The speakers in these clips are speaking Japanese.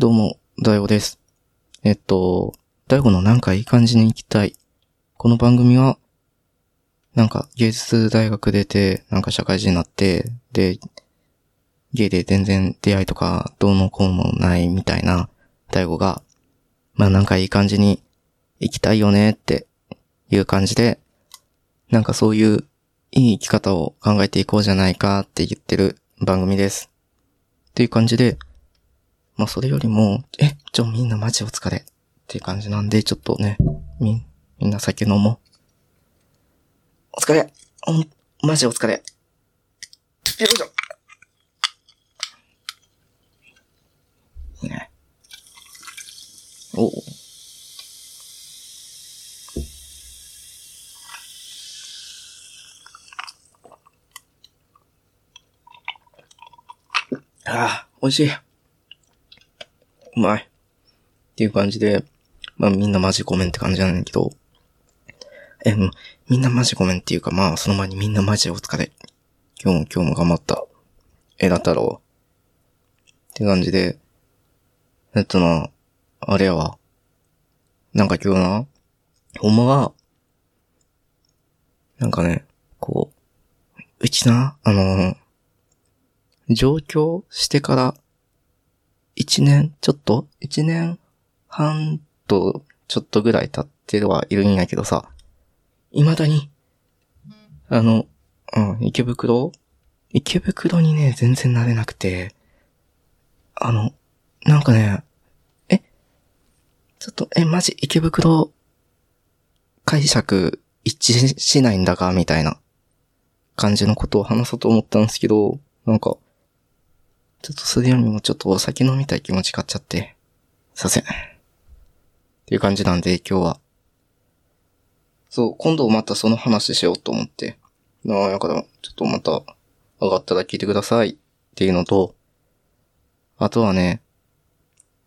どうも、大悟です。えっと、大悟のなんかいい感じに行きたい。この番組は、なんか芸術大学出て、なんか社会人になって、で、芸で全然出会いとかどうのこうのないみたいな大悟が、まあなんかいい感じに行きたいよねっていう感じで、なんかそういういい生き方を考えていこうじゃないかって言ってる番組です。っていう感じで、まあそれよりも、え、ちょ、みんなマジお疲れっていう感じなんで、ちょっとね、み、みんな酒飲もう。お疲れおん、マジお疲れよいしょね。おうああ、美味しい。うまい。っていう感じで、まあみんなマジごめんって感じなんだけど、え、もうみんなマジごめんっていうかまあその前にみんなマジお疲れ。今日も今日も頑張った。え、だったろう。って感じで、えっとな、あれやわ。なんか今日な、ほんまは、なんかね、こう、うちな、あの上京してから、一年ちょっと？一年半とちょっとぐらい経ってはいるんやけどさ、未だに、あの、うん、池袋？池袋にね、全然慣れなくて、あの、なんかね、え、ちょっと、え、マジ？池袋？解釈一致しないんだが、みたいな感じのことを話そうと思ったんですけど、なんか、ちょっとそれよりもちょっとお酒飲みたい気持ち買っちゃって、すいません。っていう感じなんで今日は。そう、今度またその話しようと思って。なあ、だから、ちょっとまた上がったら聞いてくださいっていうのと、あとはね、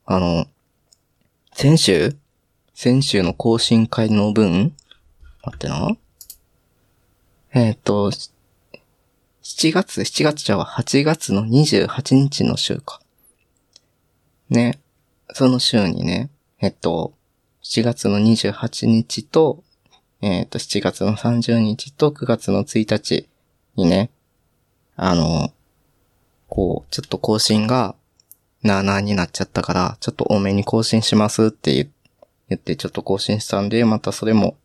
あの、先週？先週の更新会の分？待ってな。えっ、と、7月、7月じゃあ8月の28日の週か。ね。その週にね、えっと、7月の28日と、えっと、7月の30日と9月の1日にね、あの、こう、ちょっと更新が、なあなあになっちゃったから、ちょっと多めに更新しますって言って、ちょっと更新したんで、またそれも、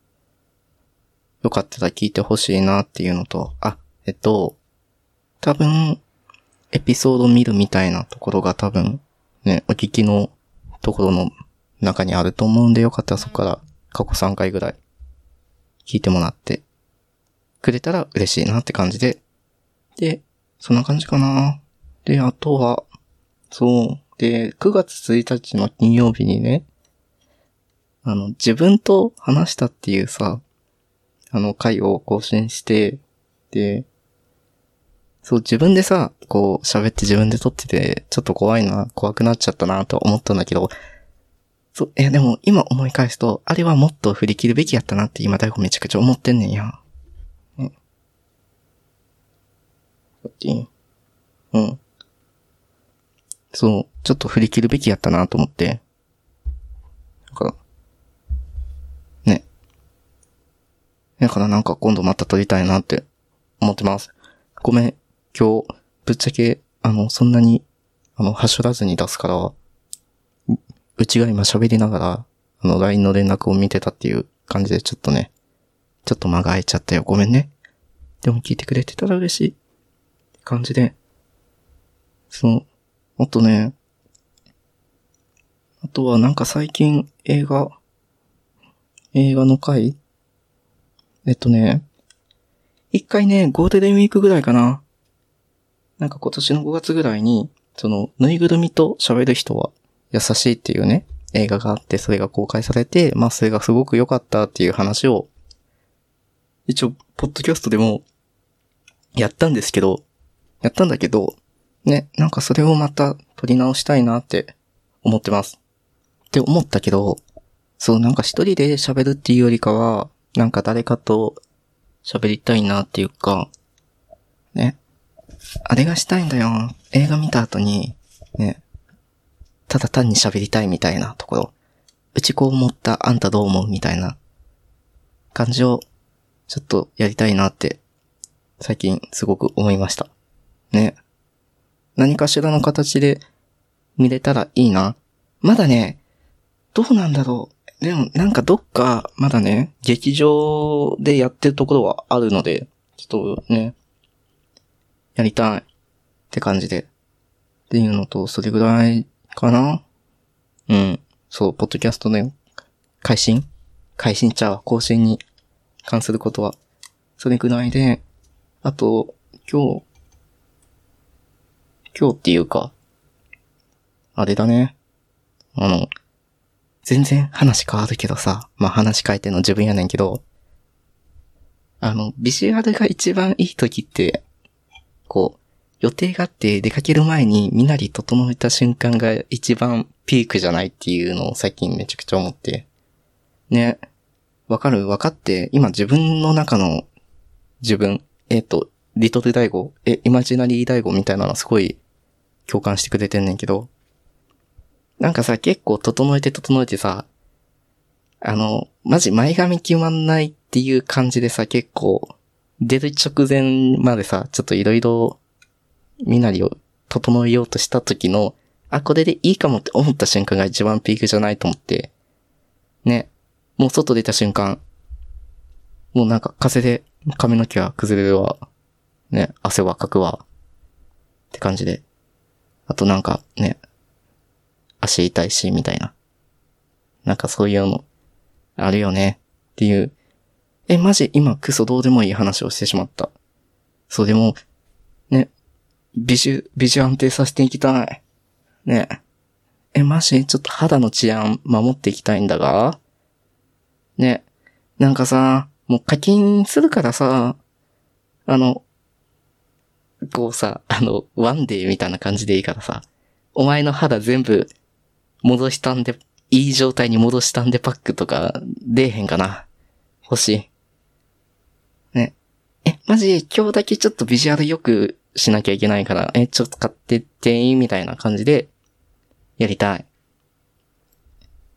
よかったら聞いてほしいなっていうのと、あ、えっと、多分、エピソード見るみたいなところが多分、ね、お聞きのところの中にあると思うんで、よかったらそこから過去3回ぐらい聞いてもらってくれたら嬉しいなって感じで。で、そんな感じかな。で、あとは、そう。で、9月1日の金曜日にね、あの、自分と話したっていうさ、あの回を更新して、で、そう、自分でさ、こう、喋って自分で撮ってて、ちょっと怖いな、怖くなっちゃったな、と思ったんだけど、そう、いやでも今思い返すと、あれはもっと振り切るべきやったなって今大悟めちゃくちゃ思ってんねんや。うん。うん。そう、ちょっと振り切るべきやったなと思って。だから、ね。だからなんか今度また撮りたいなって思ってます。ごめん、今日、ぶっちゃけ、あの、そんなに、あの、はしょらずに出すから、うちが今喋りながら、あの、LINE の連絡を見てたっていう感じで、ちょっとね、ちょっと間が空いちゃったよ。ごめんね。でも聞いてくれてたら嬉しい。って感じで、その、もっとね、あとはなんか最近映画、映画の回えっとね、一回ね、ゴールデンウィークぐらいかな。なんか今年の5月ぐらいに、その、ぬいぐるみと喋る人は優しいっていうね、映画があって、それが公開されて、まあそれがすごく良かったっていう話を、一応、ポッドキャストでも、やったんですけど、やったんだけど、ね、なんかそれをまた撮り直したいなって思ってます。って思ったけど、そう、なんか一人で喋るっていうよりかは、なんか誰かと喋りたいなっていうか、ね。あれがしたいんだよ。映画見た後に、ね。ただ単に喋りたいみたいなところ。うちこう思ったあんたどう思うみたいな感じをちょっとやりたいなって最近すごく思いました。ね。何かしらの形で見れたらいいな。まだね、どうなんだろう。でもなんかどっかまだね、劇場でやってるところはあるので、ちょっとね、やりたいって感じで。っていうのと、それぐらいかな。うん。そう、ポッドキャストの配信？配信ちゃう更新に関することは、それぐらいで、あと、今日、今日っていうか、あれだね。あの、全然話変わるけどさ、まあ話変えての自分やねんけど、あの、ビジュアルが一番いい時って、こう、予定があって出かける前に身なり整えた瞬間が一番ピークじゃないっていうのを最近めちゃくちゃ思って。ね。わかる？わかって、今自分の中の自分、えっ、ー、と、リトル大悟、え、イマジナリー大悟みたいなのすごい共感してくれてんねんけど、なんかさ、結構整えて整えてさ、あの、マジ前髪決まんないっていう感じでさ、結構、出る直前までさ、ちょっといろいろ身なりを整えようとした時の、あ、これでいいかもって思った瞬間が一番ピークじゃないと思って、ね、もう外出た瞬間、もうなんか風で髪の毛は崩れるわ、ね、汗はかくわ、って感じで。あとなんかね、足痛いし、みたいな。なんかそういうの、あるよね、っていう。え、マジ今クソどうでもいい話をしてしまった。そうでも、ね、美酒、美酒安定させていきたい。ね。え、マジちょっと肌の治安守っていきたいんだがね。なんかさ、もう課金するからさ、あの、こうさ、あの、ワンデーみたいな感じでいいからさ、お前の肌全部戻したんで、いい状態に戻したんでパックとか出えへんかな。欲しい。マジ今日だけちょっとビジュアル良くしなきゃいけないから、え、ちょっと買ってっていいみたいな感じで、やりたい。っ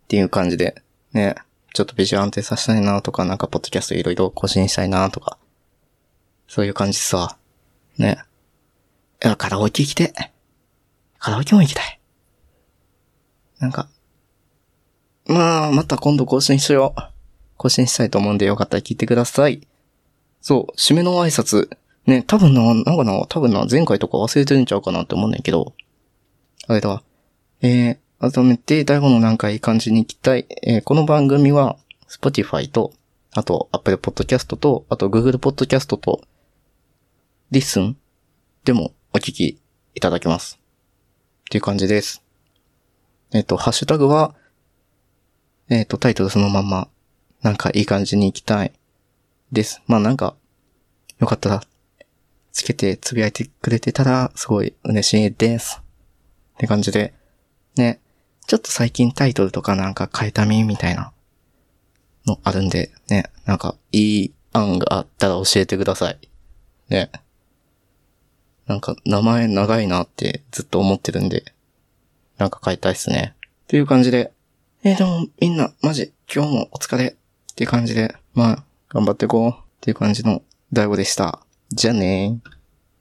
ていう感じで、ね。ちょっとビジュアル安定させたいなとか、なんかポッドキャストいろいろ更新したいなとか、そういう感じさ。ね。いや、カラオケ行きて。カラオケも行きたい。なんか、まあ、また今度更新しよう。更新したいと思うんでよかったら聞いてください。そう、締めの挨拶。ね、多分な、なんかな、多分な、前回とか忘れてるんちゃうかなって思うんだけど。あれだわ。えー、改めて、第5の何回感じに行きたい。えー、この番組は、Spotify と、あと、Apple Podcast と、あと Google Podcast と、Listen でもお聞きいただけます。っていう感じです。えっ、ー、と、ハッシュタグは、えっ、ー、と、タイトルそのまま、なんかいい感じに行きたいです。まあなんか、よかったら、つけてつぶやいてくれてたら、すごい嬉しいです。って感じで、ね、ちょっと最近タイトルとかなんか変えたみみたいなのあるんで、ね、なんかいい案があったら教えてください。ね。なんか名前長いなってずっと思ってるんで、なんか変えたいっすね。っていう感じで、えー、でもみんなマジ今日もお疲れっていう感じで、まあ頑張っていこうっていう感じの大悟でした。じゃあねー。